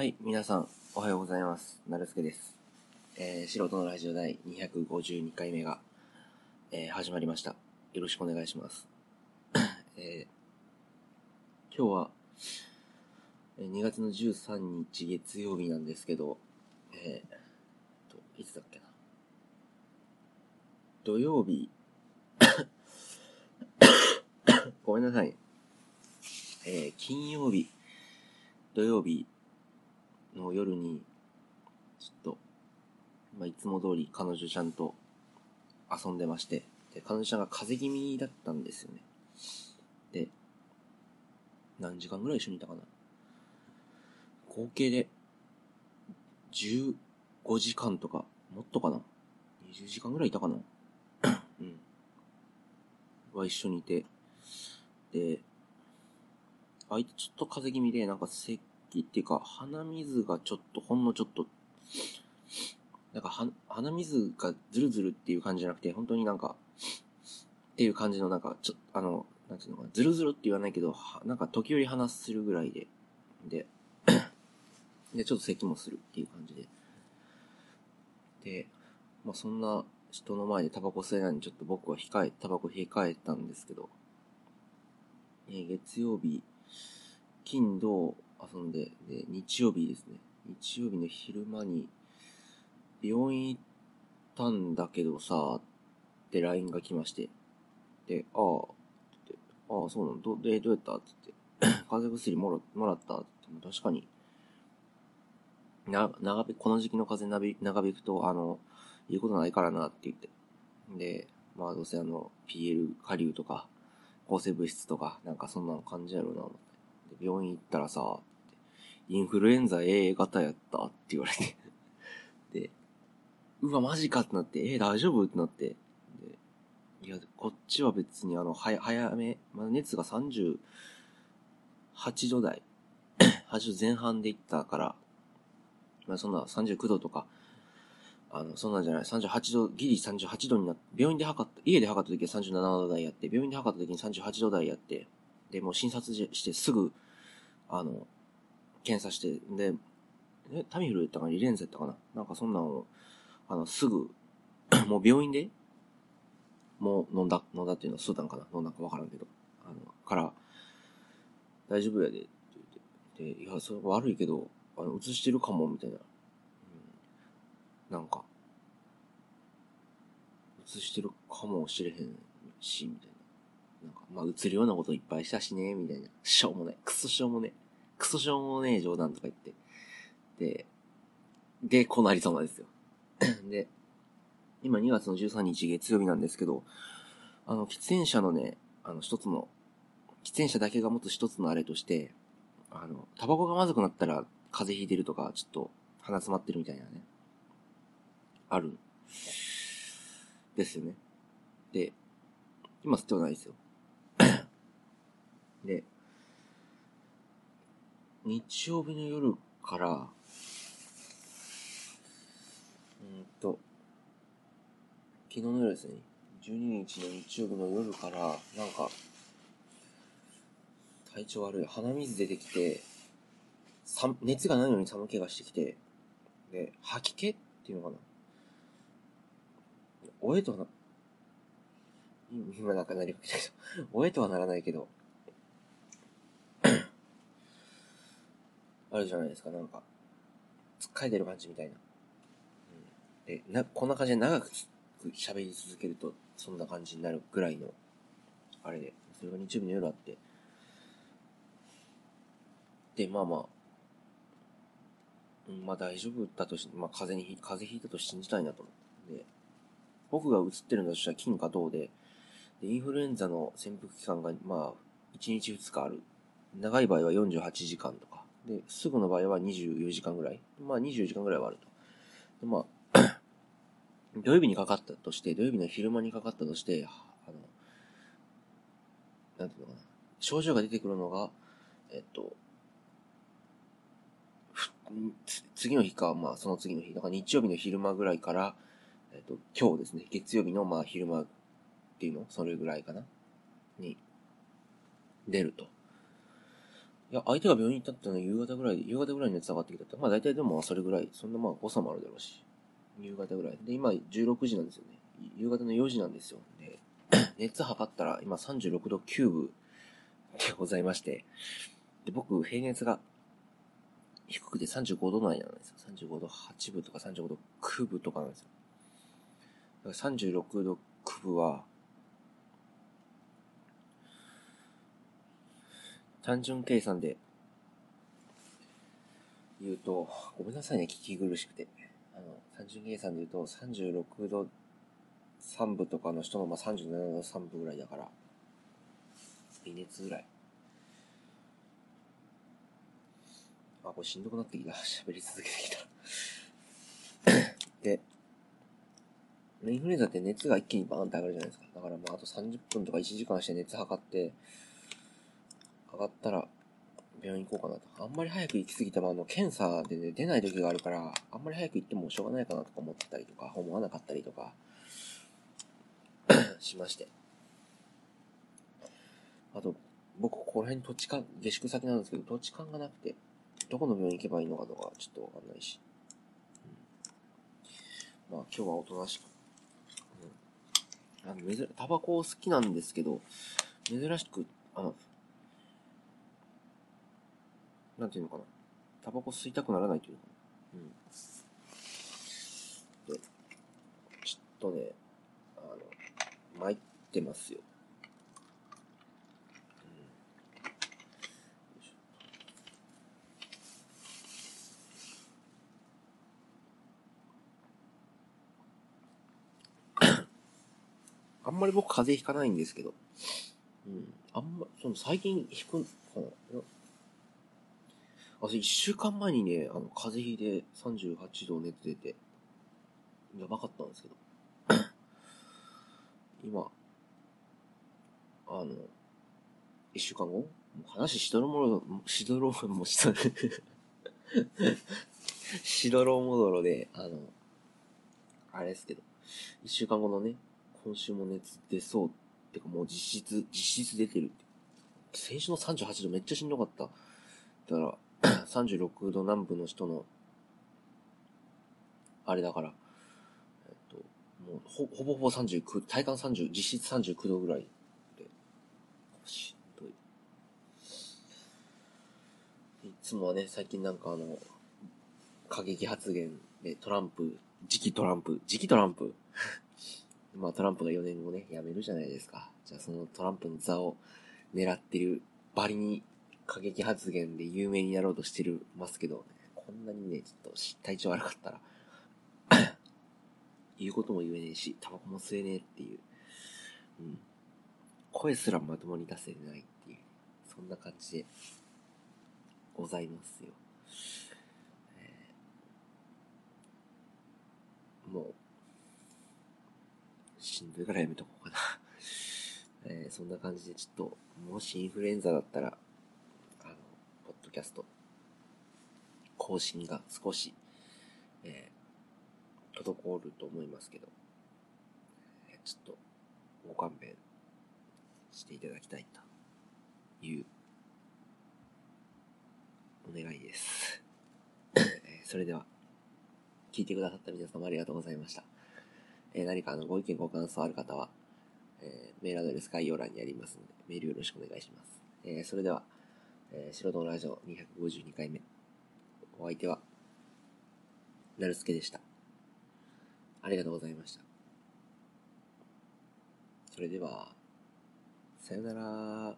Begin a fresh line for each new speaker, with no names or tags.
はい、皆さん、おはようございます。なるすけです。えー、素人のラジオ第252回目が、えー始まりました。よろしくお願いします。えー今日は、えー2月の13日月曜日なんですけど、えー、と、いつだっけな。土曜日、ごめんなさい。えー金曜日、土曜日の夜に、ちょっと、まあ、いつも通り彼女ちゃんと遊んでまして、で、彼女ちゃんが風邪気味だったんですよね。で、何時間ぐらい一緒にいたかな合計で、15時間とか、もっとかな ?20 時間ぐらいいたかなうん。は一緒にいて、で、相手ちょっと風邪気味で、なんか咳っていうか、鼻水がちょっと、ほんのちょっと、なんかは、鼻水がズルズルっていう感じじゃなくて、本当になんか、っていう感じの、なんか、ちょあの、なんていうのかな、ズルズルって言わないけど、なんか時折鼻するぐらいで、で、で、ちょっと咳もするっていう感じで。で、まあそんな人の前でタバコ吸えないのにちょっと僕は控え、タバコ控えたんですけど、えー月曜日、金、土遊んで、で、日曜日ですね。日曜日の昼間に、病院行ったんだけどさ、って LINE が来まして。で、ああ、ってああ、そうなの、ど、で、どうやった？って言って、風邪薬もらもらった？って言って確かに、な、長引、この時期の風邪長引長引くと、あの、言うことないからなって言って。で、まあどうせあの、PL 下流とか、抗生物質とか、なんかそんなの感じやろうな思って。で病院行ったらさ、インフルエンザ A 型やったって言われて。で、うわ、マジかってなって、え、大丈夫ってなって。で、いや、こっちは別にあの、はや、早め、まだ熱が38度台、8度前半で行ったから、まあそんな39度とか、あの、そんなんじゃない、38度、ギリ38度になって、病院で測った、家で測った時は37度台やって、病院で測った時に38度台やって、で、もう診察してすぐ、あの、検査して、で、え、タミフルやったかなリレンザやったかななんかそんなんを、あの、すぐ、もう病院で、もう飲んだ、飲んだっていうのは吸ったんかな飲んだかわからんけど、あの、から、大丈夫やで、って言って、で、いや、それ悪いけど、あの、移してるかも、みたいな。うん、なんか、移してるかもしれへんし、みたいな。なんか、まあ、映るようなこといっぱいしたしね、みたいな。しょうもない。クソしょうもね。クソしょうもねえ冗談とか言って。で、で、こうなりそうなんですよ。で、今2月の13日月曜日なんですけど、あの、喫煙者のね、あの、一つの、喫煙者だけが持つ一つのあれとして、あの、タバコがまずくなったら風邪ひいてるとか、ちょっと鼻詰まってるみたいなね、ある。ですよね。で、今吸ってはないですよ。で、日曜日の夜から、うんと、昨日の夜ですね、12日の日曜日の夜から、なんか、体調悪い。鼻水出てきて、さ熱がないのに寒気がしてきて、で、吐き気っていうのかな。おえとはな、今なんかなりかけたけど、おえとはならないけど、あるじゃないですか、なんか、つっかえてる感じみたいな。うん、で、な、こんな感じで長く喋り続けると、そんな感じになるぐらいの、あれで、それが日曜日の夜あって、で、まあまあ、うん、まあ大丈夫だとし、まあ風邪に、風邪ひいたと信じたいなと思って。で、僕が映ってるのとしたら金か銅で、で、インフルエンザの潜伏期間が、まあ、1日2日ある。長い場合は48時間とか。で、すぐの場合は24時間ぐらい。まあ24時間ぐらいはあると。まあ、土曜日にかかったとして、土曜日の昼間にかかったとして、あの、なんていうのかな。症状が出てくるのが、えっと、次の日か、まあその次の日、だから日曜日の昼間ぐらいから、えっと、今日ですね、月曜日のまあ昼間っていうのそれぐらいかなに、出ると。いや、相手が病院行ったってのは夕方ぐらい、夕方ぐらいに熱上がってきたって。まあ大体でもそれぐらい、そんなまあ誤差もあるだろうし。夕方ぐらい。で、今16時なんですよね。夕方の4時なんですよ。で、熱測ったら今36度9分でございまして。で、僕、平熱が低くて35度内なんですよ。35度8分とか35度9分とかなんですよ。だから36度9分は、単純計算で言うと、ごめんなさいね、聞き苦しくて。あの、単純計算で言うと、36度3部とかの人の、まあ、37度3部ぐらいだから、微熱ぐらい。あ、これしんどくなってきた。喋り続けてきた。で、インフルエンザって熱が一気にバーンって上がるじゃないですか。だからまああと30分とか1時間して熱測って、がったら病院行こうかなと。あんまり早く行き過ぎてもあの、検査で、ね、出ない時があるから、あんまり早く行ってもしょうがないかなとか思ってたりとか、思わなかったりとか、しまして。あと、僕、ここら辺土地勘、下宿先なんですけど、土地勘がなくて、どこの病院行けばいいのかとか、ちょっとわかんないし。うん、まあ、今日はおとなしく。うん。あの、珍、タバコ好きなんですけど、珍しく、あの、なんていうのかな。タバコ吸いたくならないというか。うん。で、ちょっとね、あの、参ってますよ。あんまり僕風邪ひかないんですけど、うん、あんま、その最近ひくかな。あ、一週間前にね、あの、風邪ひいて38度熱出て、やばかったんですけど、今、あの、一週間後？話しどろもろ、しどろも、しどろ、しどろもどろで、あの、あれですけど、一週間後のね、今週も熱出そうってかもう実質、実質出てるって。先週の38度めっちゃしんどかった。だから、36度南部の人の、あれだから、えっと、もうほほぼほぼ39、体感30、実質39度ぐらいで、しんどい。いつもはね、最近なんかあの、過激発言でトランプ、次期トランプ、次期トランプ まあトランプが4年後ね、辞めるじゃないですか。じゃあそのトランプの座を狙ってるバリに過激発言で有名になろうとしてるますけど、こんなにね、ちょっと体調悪かったら 言うことも言えねえし、タバコも吸えねえっていう、うん。声すらまともに出せないっていう、そんな感じでございますよ。えー、もう、しんどいからやめとこうかなえー、そんな感じでちょっと、もしインフルエンザだったら、キャスト、更新が少し、えー、滞ると思いますけど、えー、ちょっと、ご勘弁していただきたいという、お願いです。えー、それでは、聞いてくださった皆様ありがとうございました。えー、何かあのご意見ご感想ある方は、えー、メールアドレス概要欄にありますので、メールよろしくお願いします。えー、それでは、えー、白道ラジオ252回目。お相手は、なるすけでした。ありがとうございました。それでは、さよなら。